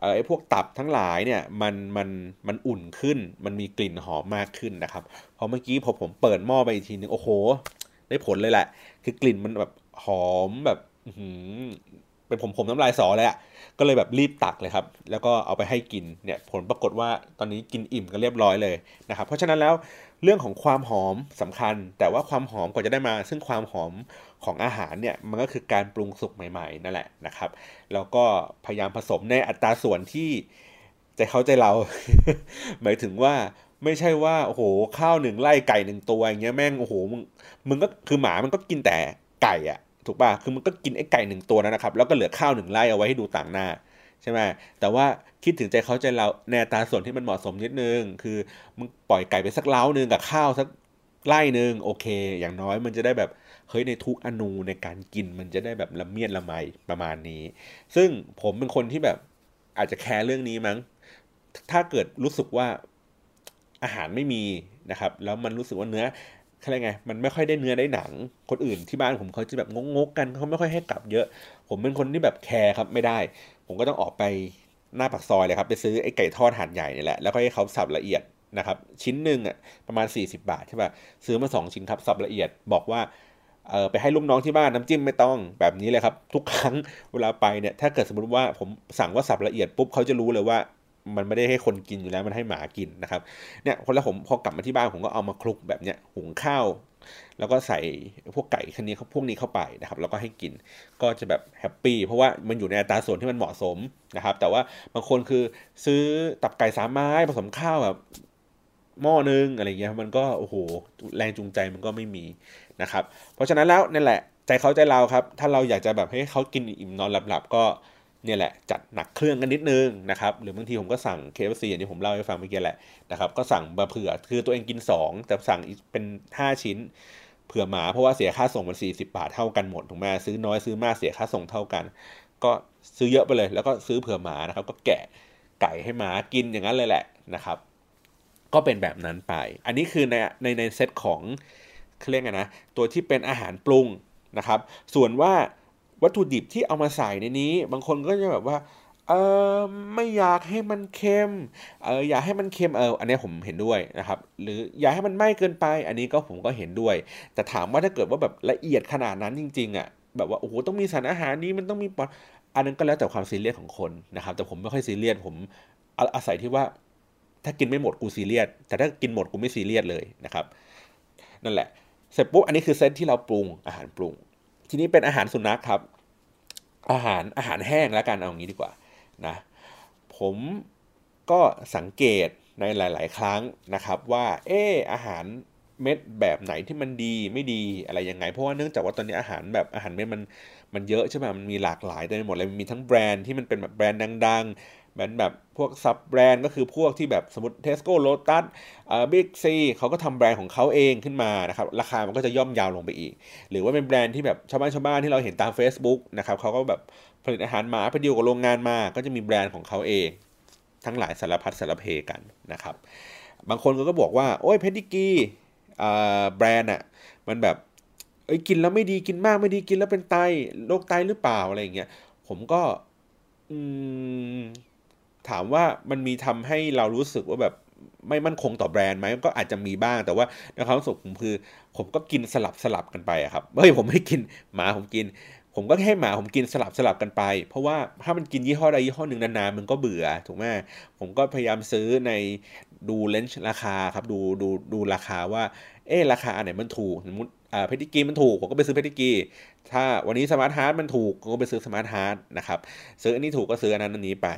Speaker 2: ไอ้พวกตับทั้งหลายเนี่ยมันมันมันอุ่นขึ้น มันมีกลิ่นหอมมากขึ้นนะครับพอเมื่อกี้พอผมเปิดหม้อไปอีกทีนึงโอ้โห ได้ผลเลยแหละ คือกลิ่นมันแบบหอมแบบ เป็นผมผมน้ำลายสอเลยอะก็เลยแบบรีบตักเลยครับ แล้วก็เอาไปให้กินเนี่ยผลปรากฏว่าตอนนี้กินอิ่มกันเรียบร้อยเลยนะครับ เพราะฉะนั้นแล้วเรื่องของความหอมสำคัญ แต่ว่าความหอมกว่าจะได้มา ซึ่งความหอมของอาหารเนี่ยมันก็คือการปรุงสุกใหม่ ๆ นั่นแหละนะครับ แล้วก็พยายามผสมในอัตราส่วนที่ใจเขาใจเรา หมายถึงว่าไม่ใช่ว่าโอ้โหข้าวหนึ่งไล่ไก่หนึ่งตัวอย่างเงี้ยแม่งโอ้โหมึงมึงก็คือหมามันก็กินแต่ไก่อะ ถูกป่ะคือมันก็กินไอ้ไก่หนึ่งตัวนะครับ แล้วก็เหลือข้าวหนึ่งไล่เอาไว้ให้ดูต่างหน้าใช่ไหมแต่ว่าคิดถึงใจเขาใจเราในตาส่วนที่มันเหมาะสมนิดนึง คือมึงปล่อยไก่ไปสักเล้านึงกับข้าวสักไล่นึงโอเค อย่างน้อยมันจะได้แบบเฮ้ยในทุกอนูในการกินมันจะได้แบบละเมียดละไมประมาณนี้ ซึ่งผมเป็นคนที่แบบอาจจะแคร์เรื่องนี้มั้ง ถ้าเกิดรู้สึกว่าอาหารไม่มีนะครับ แล้วมันรู้สึกว่าเนื้อ อะไรไง มันไม่ค่อยได้เนื้อได้หนัง คนอื่นที่บ้านผมเขาจะแบบงกๆกันเขาไม่ค่อยให้กลับเยอะ ผมเป็นคนที่แบบแคร์ครับไม่ได้ ผมก็ต้องออกไปหน้าปากซอยเลยครับ ไปซื้อไอ้ไก่ทอดหันใหญ่นี่แหละ แล้วก็ให้เขาสับละเอียดนะครับ ชิ้นหนึ่งอะประมาณ 40 บาทใช่ป่ะ ซื้อมา 2 ชิ้นครับสับละเอียด บอกว่าเออไปให้ลูกน้องที่บ้านน้ำจิ้มไม่ต้องแบบนี้เลยครับ ทุกครั้งเวลาไปเนี่ยถ้าเกิดสมมติว่าผมสั่งว่าสับละเอียดปุ๊บเขาจะรู้เลยว่า มันไม่ได้ให้คนกินอยู่แล้วมันให้หมากินนะครับเนี่ยคนละผมพอกลับมาที่บ้านผมก็เอามาคลุกแบบเนี้ยหุงข้าว แล้วก็ใส่พวกไก่คันนี้พวกนี้เข้าไปนะครับแล้วก็ให้กินก็จะแบบแฮปปี้เพราะว่ามันอยู่ในอัตราส่วนที่มันเหมาะสมนะครับ แต่ว่าบางคนคือซื้อตับไก่สามไม้ผสมข้าวแบบหม้อนึงอะไรเงี้ยมันก็โอ้โหแรงจูงใจมันก็ไม่มีนะครับ เพราะฉะนั้นแล้วนั่นแหละ ใจเขาใจเราครับ ถ้าเราอยากจะแบบให้เขากินอิ่มนอนหลับๆก็ เนี่ยแหละจัดหนักเครื่องกันนิดนึงนะครับหรือบางทีผมก็สั่ง KFC อย่างที่ผมเล่าให้ฟังเมื่อกี้แหละนะครับก็สั่งมาเผื่อคือตัวเองกิน 2 แต่สั่งเป็น 5 ชิ้น เผื่อหมาเพราะว่าเสียค่าส่งมัน40 บาทเท่ากันหมดถูกไหมซื้อน้อยซื้อมากเสียค่าส่งเท่ากัน ก็ซื้อเยอะไปเลยแล้วก็ซื้อเผื่อหมานะครับก็แกะไก่ให้หมากินอย่างนั้นเลยแหละนะครับก็เป็นแบบนั้นไป อันนี้คือในในในเซตของเขาเรียกไงนะตัวที่เป็นอาหารปรุงนะครับ ส่วนว่า วัตถุดิบที่เอามาใส่ในนี้ บางคนก็จะแบบว่าเออไม่อยากให้มันเค็มเอออยากให้มันเค็มเอออันนี้ผมเห็นด้วยนะครับ หรืออยากให้มันไหม้เกินไป อันนี้ก็ผมก็เห็นด้วย แต่ถามว่าถ้าเกิดว่าแบบละเอียดขนาดนั้นจริงๆอะแบบว่าโอ้โหต้องมีสารอาหารนี้มันต้องมีปอดอันนั้นก็แล้วแต่ความซีเรียสของคนนะครับ แต่ผมไม่ค่อยซีเรียสผมอาอาศัยที่ว่า ถ้ากินไม่หมดกูซีเรียสแต่ถ้ากินหมดกูไม่ซีเรียสเลยนะครับ นั่นแหละเสร็จปุ๊บอันนี้คือเซตที่เราปรุงอาหารปรุง ทีนี้เป็นอาหารสุนัขครับ อาหารอาหารแห้งแล้วกันเอาอย่างนี้ดีกว่านะผมก็สังเกตในหลาย ๆ ครั้งนะครับว่าเอออาหารเม็ดแบบไหนที่มันดีไม่ดีอะไรยังไง เพราะว่าเนื่องจากว่าตอนนี้อาหารแบบอาหารเม็ดมันมันเยอะใช่ไหมมันมีหลากหลายเต็มไปหมดเลยมีทั้งแบรนด์ที่มันเป็นแบบแบรนด์ดัง ๆแบรนแบบพวก sub-brand ก็คือพวกที่แบบสมมติเทสโก้โ t ตัสเอ่อบิ๊กซีเขาก็ทำแบรนด์ของเขาเองขึ้นมานะครับราคามันก็จะย่อมเยาลงไปอีก หรือว่าเป็นแบรนด์ที่แบบชาวบ้านชาวบ้านที่เราเห็นตาม Facebook นะครับเขาก็แบบผลิตอาหารหมาไปดีลกับโรงงานมา ก็จะมีแบรนด์ของเขาเอง ทั้งหลายสารพัดสารเพกันนะครับบางคนก็บอกว่าโอ้ยเพดดิกรีแบรนด์อะมันแบบเอ้ยกินแล้วไม่ดีกินมากไม่ดีกินแล้วเป็นไตโรคไตหรือเปล่าอะไรอย่างเงี้ยผมก็อืม ถามว่ามันมีทำให้เรารู้สึกว่าแบบไม่มั่นคงต่อแบรนด์ไหมก็อาจจะมีบ้างแต่ว่าในความรู้สึกผมคือ ผมก็กินสลับสลับกันไปอะครับเฮ้ยผมไม่กินหมาผมกิน ผมก็ให้หมาผมกินสลับสลับกันไป เพราะว่าถ้ามันกินยี่ห้อใดยี่ห้อหนึ่งนานๆมันก็เบื่อถูกไหมผมก็พยายามซื้อในดูเลนส์ราคาครับดูดูดูราคาว่า เออราคาอันไหนมันถูกสมมติอ่าเพดดิกรีมันถูกผมก็ไปซื้อเพดดิกรีถ้าวันนี้สมาร์ทฮาร์ทมันถูกผมก็ไปซื้อสมาร์ทฮาร์ทนะครับซื้ออันนี้ถูกก็ซื้ออันนั้นอันนี้ไป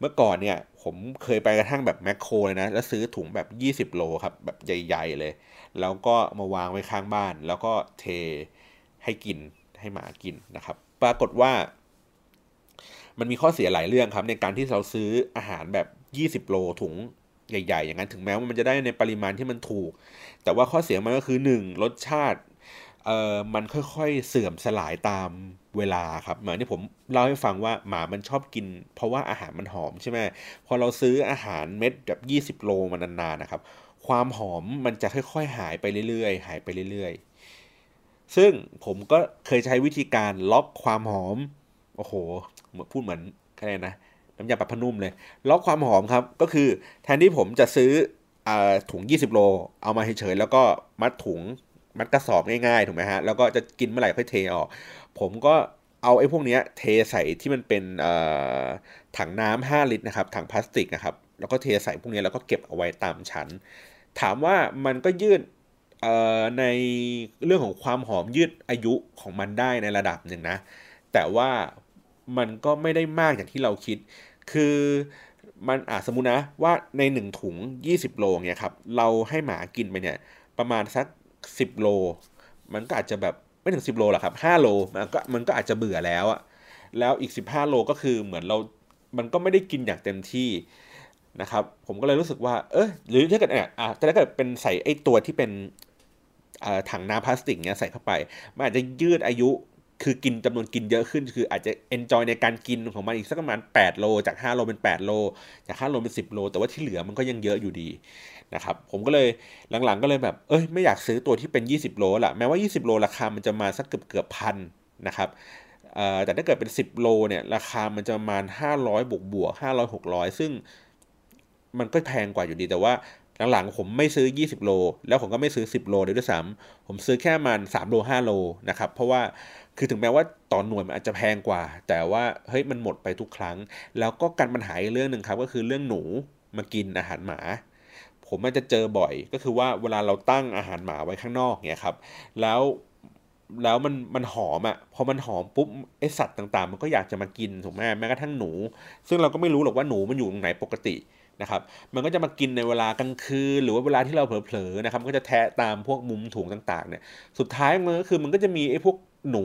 Speaker 2: เมื่อก่อนเนี่ยผมเคยไปกระทั่งแบบแมคโครเลยนะ แล้วซื้อถุงแบบ 20 โลครับ แบบใหญ่ๆเลย แล้วก็มาวางไว้ข้างบ้าน แล้วก็เทให้กินให้หมากินนะครับ ปรากฏว่า มันมีข้อเสียหลายเรื่องครับ ในการที่เราซื้ออาหารแบบ 20 โลถุงใหญ่ ๆ อย่างนั้นถึงแม้ว่ามันจะได้ในปริมาณที่มันถูก แต่ว่าข้อเสียมันก็คือ 1. รสชาติเอ่อมันค่อยๆเสื่อมสลายตาม เวลาครับเหมือนที่ผมเล่าให้ฟังว่าหมามันชอบกิน เพราะว่าอาหารมันหอมใช่ไหมพอเราซื้ออาหารเม็ดแบบ 20 โลมานานๆนะครับ ความหอมมันจะค่อยๆ หายไปเรื่อยๆ หายไปเรื่อยๆ ซึ่งผมก็เคยใช้วิธีการล็อกความหอม โอ้โหพูดเหมือนอะไรนะน้ำยาปรับผ้านุ่มเลย ล็อกความหอมครับก็คือแทนที่ผมจะซื้ออถุง 20 โล เอามาเฉยๆแล้วก็มัดถุง มัดกระสอบง่ายๆถูกไหมฮะแล้วก็จะกินเมื่อไหร่ค่อยเทออก ผมก็เอาไอ้พวกนี้เทใส่ที่มันเป็นถังน้ำห้าลิตรนะครับถังพลาสติกนะครับแล้วก็เทใส่พวกนี้แล้วก็เก็บเอาไว้ตามชั้น ถามว่ามันก็ยืดในเรื่องของความหอมยืดอายุของมันได้ในระดับหนึ่งนะ แต่ว่ามันก็ไม่ได้มากอย่างที่เราคิด คือมันอาจสมมุตินะว่าในหนึ่งถุง 20 โลเนี่ยครับเราให้หมากินไปเนี่ยประมาณสัก สิบโล มันก็อาจจะแบบไม่ถึงสิบโลหรอกครับห้าโลมันก็มันก็อาจจะเบื่อแล้วอะแล้วอีกสิบห้าโลก็คือเหมือนเรา มันก็ไม่ได้กินอย่างเต็มที่นะครับ ผมก็เลยรู้สึกว่า เออหรือถ้าเกิดเนี่ยอะถ้าเกิดเป็นใส่ไอ้ตัวที่เป็นถังน้ำพลาสติกเนี้ยใส่เข้าไป มันอาจจะยืดอายุ คือกินจำนวนกินเยอะขึ้น คืออาจจะเอนจอยในการกินของมันอีกสักประมาณ 8 โล จาก 5 โลเป็น 8 โล จาก 5 โลเป็น 10 โล แต่ว่าที่เหลือมันก็ยังเยอะอยู่ดีนะครับผมก็เลยหลังๆก็เลยแบบเอ้ยไม่อยากซื้อตัวที่เป็น 20 โลละแม้ว่า 20 โลราคามันจะมาสักเกือบเกือบพันนะครับแต่ถ้าเกิดเป็น 10 โลเนี่ยราคามันจะประมาณ 500 บวกบวก500 600 ซึ่งมันก็แพงกว่าอยู่ดีแต่ว่าหลังๆผมไม่ซื้อ 20 โล แล้วผมก็ไม่ซื้อ 10 โลเลยด้วยซ้ำผมซื้อแค่มัน 3 โล 5 โลนะครับ เพราะว่า คือถึงแม้ว่าต่อหน่วยมันอาจจะแพงกว่า แต่ว่าเฮ้ยมันหมดไปทุกครั้ง แล้วก็การปัญหาอีกเรื่องหนึ่งครับ ก็คือเรื่องหนูมากินอาหารหมา ผมมันจะเจอบ่อย ก็คือว่าเวลาเราตั้งอาหารหมาไว้ข้างนอกเนี่ยครับ แล้วแล้วมันมันหอมอะ่ะพอมันหอมปุ๊บไอสัตว์ต่างๆ มันก็อยากจะมากินถูกไหมแม้กระทั่งหนู ซึ่งเราก็ไม่รู้หรอกว่าหนูมันอยู่ตรงไหนปกตินะครับมันก็จะมากินในเวลากลางคืนหรือว่าเวลาที่เราเผลอๆนะครับก็จะแทะตามพวกมุมถุงต่างๆเนี่ยสุดท้ายมันก็คือมันก็จะมีไอ้พวก หนู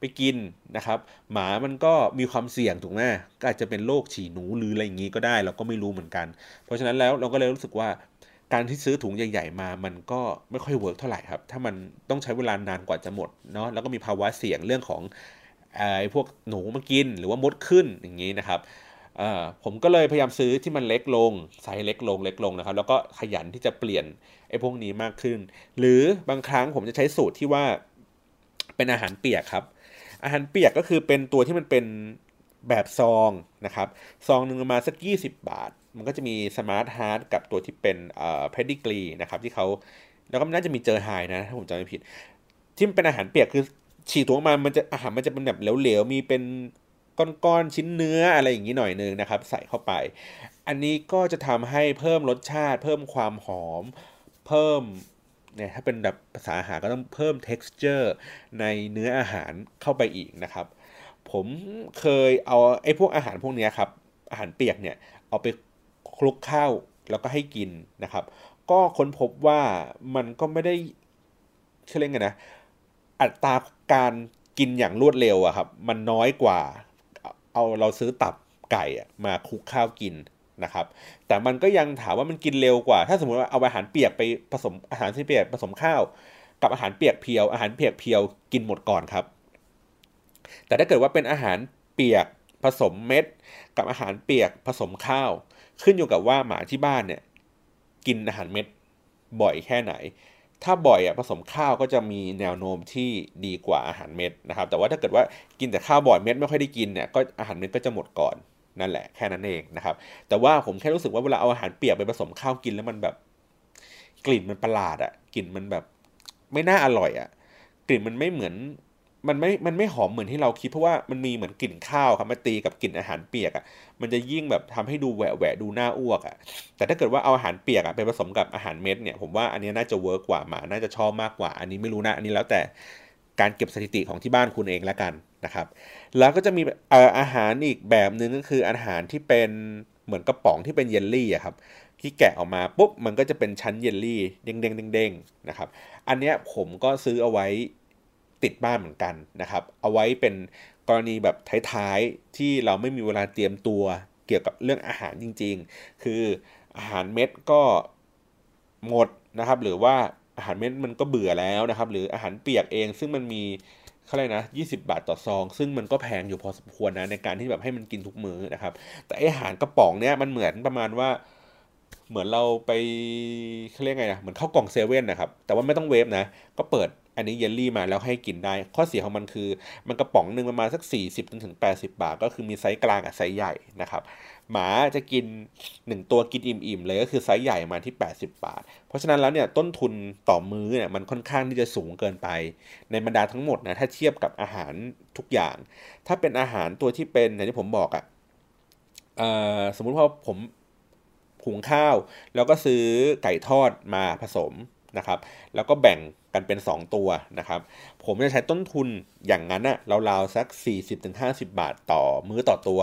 Speaker 2: ไปกินนะครับ หมามันก็มีความเสี่ยงถูกไหมก็อาจจะเป็นโรคฉี่หนูหรืออะไรอย่างนี้ก็ได้เราก็ไม่รู้เหมือนกัน เพราะฉะนั้นแล้วเราก็เลยรู้สึกว่าการที่ซื้อถุงใหญ่ๆมา มันก็ไม่ค่อย work เท่าไหร่ครับ ถ้ามันต้องใช้เวลานานกว่าจะหมดเนาะแล้วก็มีภาวะเสี่ยงเรื่องของไอ้พวกหนูมากินหรือว่ามดขึ้นอย่างนี้นะครับผมก็เลยพยายามซื้อที่มันเล็กลงไซส์เล็กลงเล็กลงนะครับ แล้วก็ขยันที่จะเปลี่ยนไอ้พวกนี้มากขึ้น หรือบางครั้งผมจะใช้สูตรที่ว่า เป็นอาหารเปียกครับ อาหารเปียกก็คือเป็นตัวที่มันเป็นแบบซองนะครับ ซองหนึ่งประมาณสัก 20 บาท มันก็จะมี SmartHeart กับตัวที่เป็นเอ่อ Pedigree นะครับที่เขาแล้วก็น่าจะมีเจอไฮนะถ้าผมจำไม่ผิด ที่มันเป็นอาหารเปียกคือฉีดตัวมามันจะอาหารมันจะเป็นแบบเหลวๆมีเป็นก้อนๆชิ้นเนื้ออะไรอย่างนี้หน่อยนึงนะครับ ใส่เข้าไป อันนี้ก็จะทำให้เพิ่มรสชาติ เพิ่มความหอม เพิ่ม เนี่ยถ้าเป็นแบบภาษาอาหารก็ต้องเพิ่ม texture ในเนื้ออาหารเข้าไปอีกนะครับ ผมเคยเอาไอ้พวกอาหารพวกนี้ครับ อาหารเปียกเนี่ยเอาไปคลุกข้าวแล้วก็ให้กินนะครับ ก็ค้นพบว่ามันก็ไม่ได้เชื่อเล่นกันนะ อัตราการกินอย่างรวดเร็วอะครับ มันน้อยกว่าเอาเราซื้อตับไก่มาคลุกข้าวกิน นะครับแต่มันก็ยังถามว่ามันกินเร็วกว่า ถ้าสมมติว่าเอาอาหารเปียกไปผสมอาหารที่เปียกผสมข้าว กับอาหารเปียกเพียว อาหารเปียกเพียวกินหมดก่อนครับ แต่ถ้าเกิดว่าเป็นอาหารเปียกผสมเม็ด กับอาหารเปียกผสมข้าว ขึ้นอยู่กับว่าหมาที่บ้านเนี่ยกินอาหารเม็ดบ่อยแค่ไหน ถ้าบ่อยอะผสมข้าวก็จะมีแนวโน้มที่ดีกว่าอาหารเม็ดนะครับ แต่ว่าถ้าเกิดว่ากินแต่ข้าวบ่อยเม็ดไม่ค่อยได้กินเนี่ยก็อาหารเม็ดก็จะหมดก่อน นั่นแหละแค่นั้นเองนะครับ แต่ว่าผมแค่รู้สึกว่าเวลาเอาอาหารเปียกไปผสมข้าวกินแล้วมันแบบ กลิ่นมันประหลาดอะกลิ่นมันแบบไม่น่าอร่อยอะกลิ่นมันไม่เหมือนมันไม่ มันไม่หอมเหมือนที่เราคิดเพราะว่ามันมีเหมือนกลิ่นข้าวครับมาตีกับกลิ่นอาหารเปียกอะ่ะ มันจะยิ่งแบบทำให้ดูแหวะแหวะดูน่าอ้วกอะ่ะ แต่ถ้าเกิดว่าเอาอาหารเปียกอะ่ะไปผสมกับอาหารเม็ดเนี่ยผมว่าอันนี้น่าจะ work กว่าหมา น่าจะชอบมากกว่า อันนี้ไม่รู้นะ อันนี้แล้วแต่การเก็บสถิติของที่บ้านคุณเองแล้วกัน นะครับ แล้วก็จะมีอาหารอีกแบบหนึ่งก็คืออาหารที่เป็นเหมือนกระป๋องที่เป็นเยลลี่อะครับที่แกะออกมาปุ๊บมันก็จะเป็นชั้นเยลลี่เด้งเด้งเด้งนะครับ อันเนี้ยผมก็ซื้อเอาไว้ติดบ้านเหมือนกันนะครับ เอาไว้เป็นกรณีแบบท้ายๆที่เราไม่มีเวลาเตรียมตัวเกี่ยวกับเรื่องอาหารจริง ๆ คืออาหารเม็ดก็หมดนะครับ หรือว่าอาหารเม็ดมันก็เบื่อแล้วนะครับ หรืออาหารเปียกเองซึ่งมันมี เขาเลยนะ20บาทต่อซอง ซึ่งมันก็แพงอยู่พอสมควรนะในการที่แบบให้มันกินทุกมื้อนะครับ แต่อาหารกระป๋องเนี้ยมันเหมือนประมาณว่า เหมือนเราไปเขาเรียกไงนะเหมือนข้าวกล่องเซเว่นนะครับ แต่ว่าไม่ต้องเวฟนะ ก็เปิดอันนี้เยลลี่มาแล้วให้กินได้ ข้อเสียของมันคือ มันกระป๋องหนึ่งประมาณสัก 40ถึง80บาท ก็คือมีไซส์กลางกับไซส์ใหญ่นะครับ หมาจะกิน 1 ตัวกินอิ่มๆเลยก็คือไซส์ใหญ่มาที่ 80 บาท เพราะฉะนั้นแล้วเนี่ยต้นทุนต่อมื้อเนี่ยมันค่อนข้างที่จะสูงเกินไป ในบรรดาทั้งหมดนะถ้าเทียบกับอาหารทุกอย่าง ถ้าเป็นอาหารตัวที่เป็นอย่างที่ผมบอกอะ่ะสมมุติว่าผมหุงข้าว แล้วก็ซื้อไก่ทอดมาผสมนะครับ แล้วก็แบ่งกันเป็น 2 ตัวนะครับ ผมจะใช้ต้นทุนอย่างนั้นอะราวๆสัก 40-50 บาทต่อมื้อต่อตัว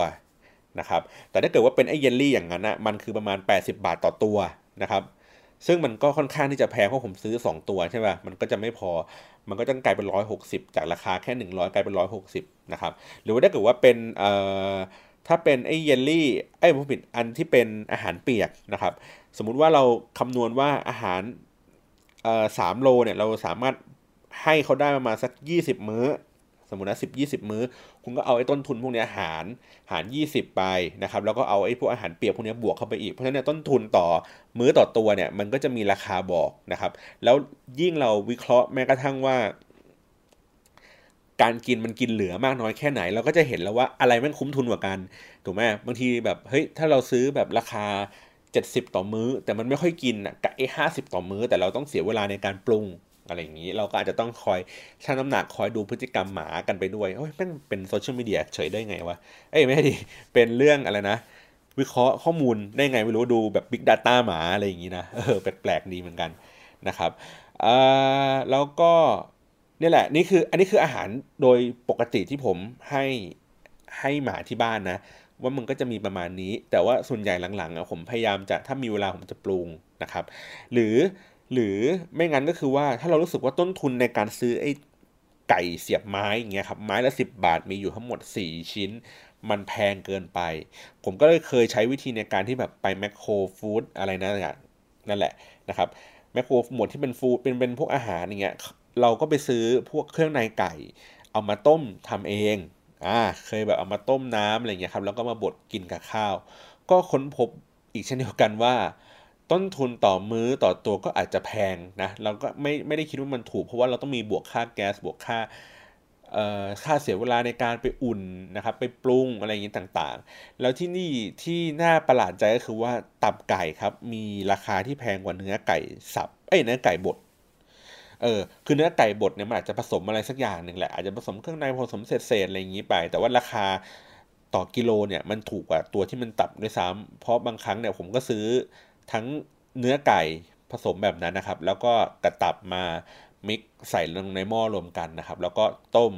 Speaker 2: นะครับแต่ถ้าเกิดว่าเป็นไอเยลลี่อย่างนั้นอะมันคือประมาณ 80 บาทต่อตัวนะครับซึ่งมันก็ค่อนข้างที่จะแพงเพราะผมซื้อ 2 ตัวใช่ป่ะมันก็จะไม่พอ มันก็จะกลายเป็น 160 จากราคาแค่ 100 กลายเป็น 160 นะครับ หรือว่าถ้าเกิดว่าเป็นเอ่อถ้าเป็นไอเยลลี่ไอ้ผมผิดอันที่เป็นอาหารเปียกนะครับ สมมุติว่าเราคำนวณว่าอาหารเอ่อสามโลเนี่ยเราสามารถให้เขาได้ประมาณสัก 20 มื้อ สมมตินะสิบยี่สิบมื้อ คุณก็เอาไอ้ต้นทุนพวกนี้หารหารยี่สิบไปนะครับ แล้วก็เอาไอ้พวกอาหารเปียกพวกนี้บวกเข้าไปอีก เพราะฉะนั้นต้นทุนต่อมื้อต่อตัวเนี่ยมันก็จะมีราคาบอกนะครับ แล้วยิ่งเราวิเคราะห์แม้กระทั่งว่าการกินมันกินเหลือมากน้อยแค่ไหน เราก็จะเห็นแล้วว่าอะไรมันคุ้มทุนกว่ากันถูกไหมบางทีแบบเฮ้ยถ้าเราซื้อแบบราคา 70 ต่อมื้อ แต่มันไม่ค่อยกินอะกับไอ้ห้าสิบต่อมื้อ แต่เราต้องเสียเวลาในการปรุง อะไรอย่างนี้ เราก็อาจจะต้องคอยชั่งน้ำหนักคอยดูพฤติกรรมหมากันไปด้วยโอ้ยแม่งเป็นโซเชียลมีเดียเฉยได้ไงวะเอ้ยไม่ดิเป็นเรื่องอะไรนะ วิเคราะห์ข้อมูลได้ไงไม่รู้ดูแบบ Big Data หมาอะไรอย่างนี้นะเออแปลกๆดีเหมือนกันนะครับเอ่อแล้วก็นี่แหละนี่คืออันนี้คืออาหารโดยปกติที่ผมให้ให้หมาที่บ้านนะ ว่ามันก็จะมีประมาณนี้ แต่ว่าส่วนใหญ่หลังๆอะผมพยายามจะถ้ามีเวลาผมจะปรุงนะครับ หรือ หรือไม่งั้นก็คือว่าถ้าเรารู้สึกว่าต้นทุนในการซื้อไอ้ไก่เสียบไม้อย่างเงี้ยครับไม้ละสิบบาทมีอยู่ทั้งหมด 4 ชิ้น มันแพงเกินไป ผมก็เลยเคยใช้วิธีในการที่แบบไปแมคโครฟู้ดอะไรนะนั่นแหละนะครับแมคโครหมวดที่เป็นฟู้ดเป็นเป็นพวกอาหารอย่างเงี้ยเราก็ไปซื้อพวกเครื่องในไก่ เอามาต้มทำเองอ่าเคยแบบเอามาต้มน้ำอะไรเงี้ยครับแล้วก็มาบดกินกับข้าว ก็ค้นพบอีกเช่นเดียวกันว่า ต้นทุนต่อมื้อต่อตัวก็อาจจะแพงนะเราก็ไม่ไม่ได้คิดว่ามันถูก เพราะว่าเราต้องมีบวกค่าแก๊สบวกค่าเอ่อค่าเสียเวลาในการไปอุ่นนะครับ ไปปรุงอะไรอย่างนี้ต่างๆ แล้วที่นี่ที่น่าประหลาดใจก็คือว่าตับไก่ครับมีราคาที่แพงกว่าเนื้อไก่สับเอ้ยเนื้อไก่บดเออคือเนื้อไก่บดเนี่ยมันอาจจะผสมอะไรสักอย่างหนึ่งแหละอาจจะผสมเครื่องในผสมเศษๆอะไรอย่างนี้ไป แต่ว่าราคาต่อกิโลเนี่ยมันถูกกว่าตัวที่มันตับด้วยซ้ำเพราะบางครั้งเนี่ยผมก็ซื้อ ทั้งเนื้อไก่ผสมแบบนั้นนะครับ แล้วก็กระตับมามิกใส่ลงในหม้อรวมกันนะครับ แล้วก็ต้ม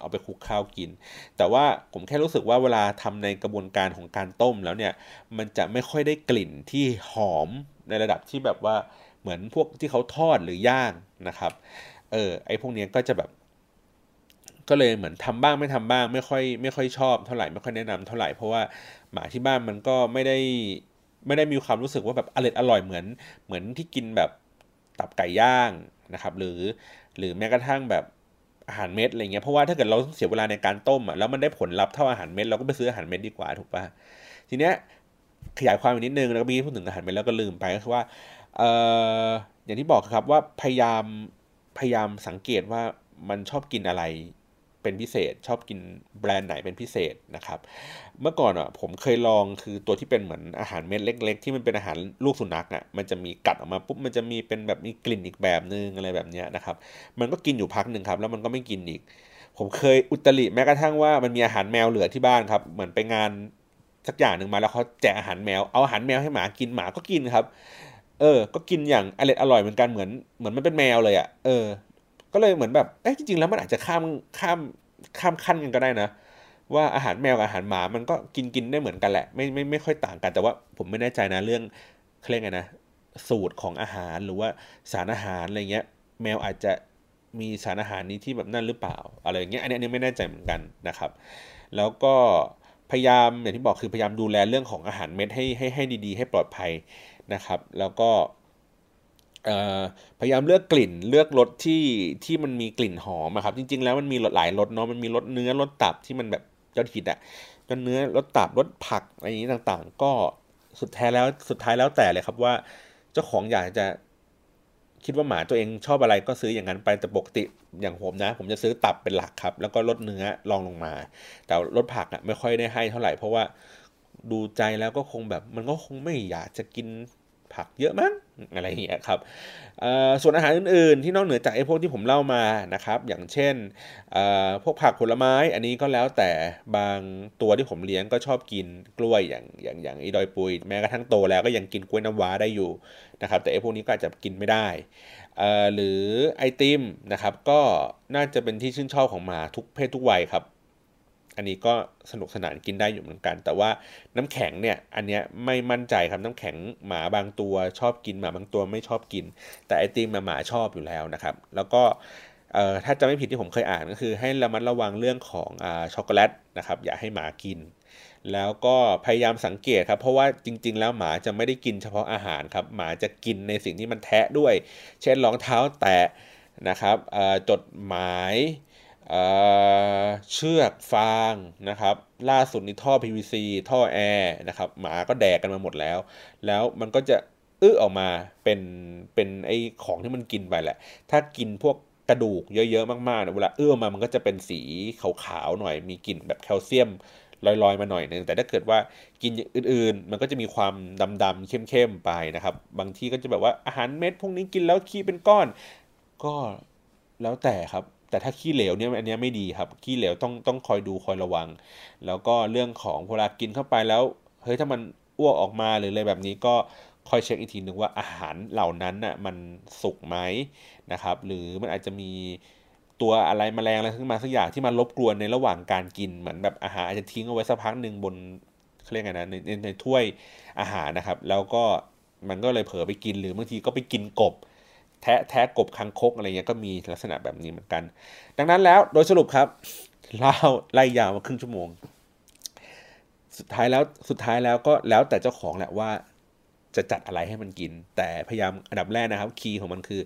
Speaker 2: เอาไปคลุกข้าวกิน แต่ว่าผมแค่รู้สึกว่าเวลาทำในกระบวนการของการต้มแล้วเนี่ย มันจะไม่ค่อยได้กลิ่นที่หอมในระดับที่แบบว่าเหมือนพวกที่เขาทอดหรือย่างนะครับ เออไอพวกนี้ก็จะแบบ ก็เลยเหมือนทำบ้างไม่ทำบ้าง ไม่ค่อยไม่ค่อยชอบเท่าไหร่ไม่ค่อยแนะนำเท่าไหร่เพราะว่าหมาที่บ้านมันก็ไม่ได้ ไม่ได้มีความรู้สึกว่าแบบอร่อยอร่อยเหมือนเหมือนที่กินแบบตับไก่ย่างนะครับ หรือหรือแม้กระทั่งแบบอาหารเม็ดอะไรเงี้ยเพราะว่าถ้าเกิดเราเสียเวลาในการต้มอะแล้วมันได้ผลลัพธ์เท่าอาหารเม็ดเราก็ไปซื้ออาหารเม็ดดีกว่าถูกปะทีเนี้ยขยายความอีกนิดนึงแล้วก็มีพูดถึงอาหารเม็ดแล้วก็ลืมไปก็คือว่าเอ่ออย่างที่บอกครับว่าพยายามพยายามสังเกตว่ามันชอบกินอะไร เป็นพิเศษ ชอบกินแบรนด์ไหนเป็นพิเศษนะครับ เมื่อก่อนอะผมเคยลองคือตัวที่เป็นเหมือนอาหารเม็ดเล็ก ๆ ที่มันเป็นอาหารลูกสุนัขอะมันจะมีกัดออกมาปุ๊บมันจะมีเป็นแบบมีกลิ่นอีกแบบนึงอะไรแบบเนี้ยนะครับมันก็กินอยู่พักหนึ่งครับ แล้วมันก็ไม่กินอีก ผมเคยอุตริแม้กระทั่งว่ามันมีอาหารแมวเหลือที่บ้านครับ เหมือนไปงานสักอย่างหนึ่งมาแล้วเขาแจกอาหารแมวเอาอาหารแมวให้หมากินหมาก็กินครับ เออ ก็กินอย่างอร่อยอร่อยเหมือนกันเหมือนเหมือนมันเป็นแมวเลยอะ่ะเออ ก็เลยเหมือนแบบเอ้จริงๆแล้วมันอาจจะข้ามข้ามข้ามขั้นกันก็ได้นะ ว่าอาหารแมวกับอาหารหมามันก็กินกินได้เหมือนกันแหละไม่ไม่ไม่ค่อยต่างกันแต่ว่าผมไม่แน่ใจนะเรื่องเขาเรียกไงนะสูตรของอาหารหรือว่าสารอาหารอะไรเงี้ย แมวอาจจะมีสารอาหารนี้ที่แบบนั่นหรือเปล่าอะไรอย่างเงี้ยอันนี้อันนี้ไม่แน่ใจเหมือนกันนะครับ แล้วก็พยายามอย่างที่บอกคือพยายามดูแลเรื่องของอาหารเม็ดให้ให้ให้ดีๆ ให้ปลอดภัยนะครับ แล้วก็ พยายามเลือกกลิ่นเลือกรสที่ที่มันมีกลิ่นหอมครับ จริง ๆ แล้วมันมีหลายรสเนาะมันมีรสเนื้อรสตับที่มันแบบยอดฮิตอะจนเนื้อรสตับรสผักอะไรอย่างนี้ต่างๆ ก็สุดแท้แล้วสุดท้ายแล้วแต่เลยครับว่า เจ้าของอยากจะคิดว่าหมาตัวเองชอบอะไรก็ซื้ออย่างนั้นไปแต่ปกติอย่างผมนะ ผมจะซื้อตับเป็นหลักครับ แล้วก็ลดเนื้อลองลงมา แต่ลดผักอะไม่ค่อยได้ให้เท่าไหร่เพราะว่าดูใจแล้วก็คงแบบมันก็คงไม่อยากจะกิน ผักเยอะมั้งอะไรอย่างเงี้ยครับส่วนอาหารอื่นๆ ที่นอกเหนือจากไอ้พวกที่ผมเล่ามานะครับ อย่างเช่นพวกผักผลไม้อันนี้ก็แล้วแต่บางตัวที่ผมเลี้ยงก็ชอบกินกล้วยอย่างอย่างอย่างอีดอยปุยแม้กระทั่งโตแล้วก็ยังกินกล้วยน้ำว้าได้อยู่นะครับ แต่ไอ้พวกนี้ก็อาจจะกินไม่ได้หรือไอติมนะครับก็น่าจะเป็นที่ชื่นชอบของหมาทุกเพศทุกวัยครับ อันนี้ก็สนุกสนานกินได้อยู่เหมือนกัน แต่ว่าน้ำแข็งเนี่ยอันเนี้ยไม่มั่นใจครับน้ำแข็งหมาบางตัวชอบกินหมาบางตัวไม่ชอบกิน แต่ไอติมหมาชอบอยู่แล้วนะครับ แล้วก็เอ่อถ้าจะไม่ผิดที่ผมเคยอ่านก็คือ ให้ระมัดระวังเรื่องของอ่าช็อกโกแลตนะครับ อย่าให้หมากิน แล้วก็พยายามสังเกตครับ เพราะว่าจริง ๆ แล้วหมาจะไม่ได้กินเฉพาะอาหารครับ หมาจะกินในสิ่งที่มันแทะด้วย เช่นรองเท้าแตะนะครับจดหมาย เชือกฟางนะครับ ล่าสุดนี่ท่อ PVC ท่อแอร์นะครับ หมาก็แดกกันมาหมดแล้ว แล้วมันก็จะอื้อออกมาเป็นเป็นไอของที่มันกินไปแหละ ถ้ากินพวกกระดูกเยอะๆมากๆเนี่ยเวลาเอื้อมามันก็จะเป็นสีขาวๆหน่อย มีกลิ่นแบบแคลเซียมลอยๆมาหน่อยนึงแต่ถ้าเกิดว่ากินอื่นๆ มันก็จะมีความดำๆเข้มๆไปนะครับ บางที่ก็จะแบบว่าอาหารเม็ดพวกนี้กินแล้วขี้เป็นก้อน ก็แล้วแต่ครับ แต่ถ้าขี้เหลวเนี่ยอันนี้ไม่ดีครับขี้เหลวต้องต้องคอยดูคอยระวัง แล้วก็เรื่องของเวลากินเข้าไปแล้วเฮ้ยถ้ามันอ้วกออกมาหรืออะไรแบบนี้ก็คอยเช็คอีกทีหนึ่งว่าอาหารเหล่านั้นน่ะมันสุกไหมนะครับหรือมันอาจจะมีตัวอะไรมแมลงอะไรขึ้นมาสักอย่างที่มันรบกวนในระหว่างการกินเหมือนแบบอาหารอาจจะทิ้งเอาไว้สักพักหนึ่งบนเขาเรียกไงนะในในในถ้วยอาหารนะครับ แล้วก็มันก็เลยเผลอไปกินหรือบางทีก็ไปกินกบ แทะแทะกบคังคกอะไรเงี้ยก็มีลักษณะแบบนี้เหมือนกัน ดังนั้นแล้วโดยสรุปครับเล่าไล่ยาวมาครึ่งชั่วโมง สุดท้ายแล้วสุดท้ายแล้วก็แล้วแต่เจ้าของแหละว่าจะจัดอะไรให้มันกิน แต่พยายามอันดับแรกนะครับ คีย์ของมันคือ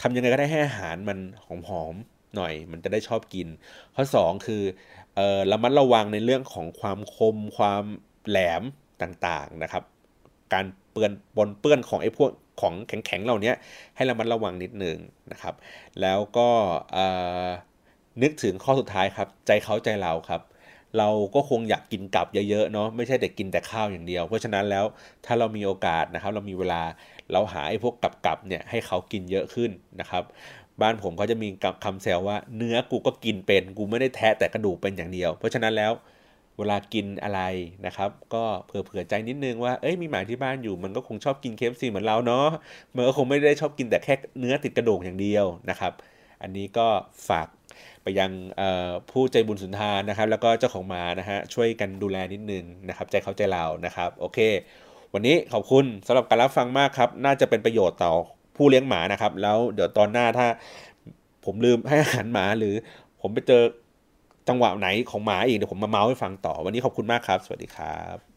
Speaker 2: ทำยังไงก็ได้ให้อาหารมันหอมๆหน่อย มันจะได้ชอบกิน ข้อ 2 คือเออระมัดระวังในเรื่องของความคมความแหลมต่างๆนะครับ การ เปื้อนปนเปื้อนของไอ้พวกของแข็งๆเหล่านี้ให้ระมัดระวังนิดนึงนะครับ แล้วก็นึกถึงข้อสุดท้ายครับ ใจเขาใจเราครับ เราก็คงอยากกินกับเยอะๆเนาะไม่ใช่แต่กินแต่ข้าวอย่างเดียว เพราะฉะนั้นแล้วถ้าเรามีโอกาสนะครับ เรามีเวลาเราหาไอ้พวกกับๆเนี่ยให้เขากินเยอะขึ้นนะครับบ้านผมเขาจะมีคำแซวว่าเนื้อกูก็กินเป็นกูไม่ได้แทะแต่กระดูกเป็นอย่างเดียว เพราะฉะนั้นแล้ว เวลากินอะไรนะครับ ก็เผื่อใจนิดนึงว่าเอ้ยมีหมาที่บ้านอยู่ มันก็คงชอบกินเคฟซีเหมือนเราเนาะมันก็คงไม่ได้ชอบกินแต่แค่เนื้อติดกระดูกอย่างเดียวนะครับ อันนี้ก็ฝากไปยังผู้ใจบุญสุนทานนะครับ แล้วก็เจ้าของหมานะฮะช่วยกันดูแลนิดนึงนะครับ ใจเขาใจเรานะครับ โอเค วันนี้ขอบคุณสำหรับการรับฟังมากครับ น่าจะเป็นประโยชน์ต่อผู้เลี้ยงหมานะครับ แล้วเดี๋ยวตอนหน้าถ้าผมลืมให้อาหารหมาหรือผมไปเจอ จังหวะไหนของหมาอีกเดี๋ยวผมมาเมาส์ให้ฟังต่อ วันนี้ขอบคุณมากครับ สวัสดีครับ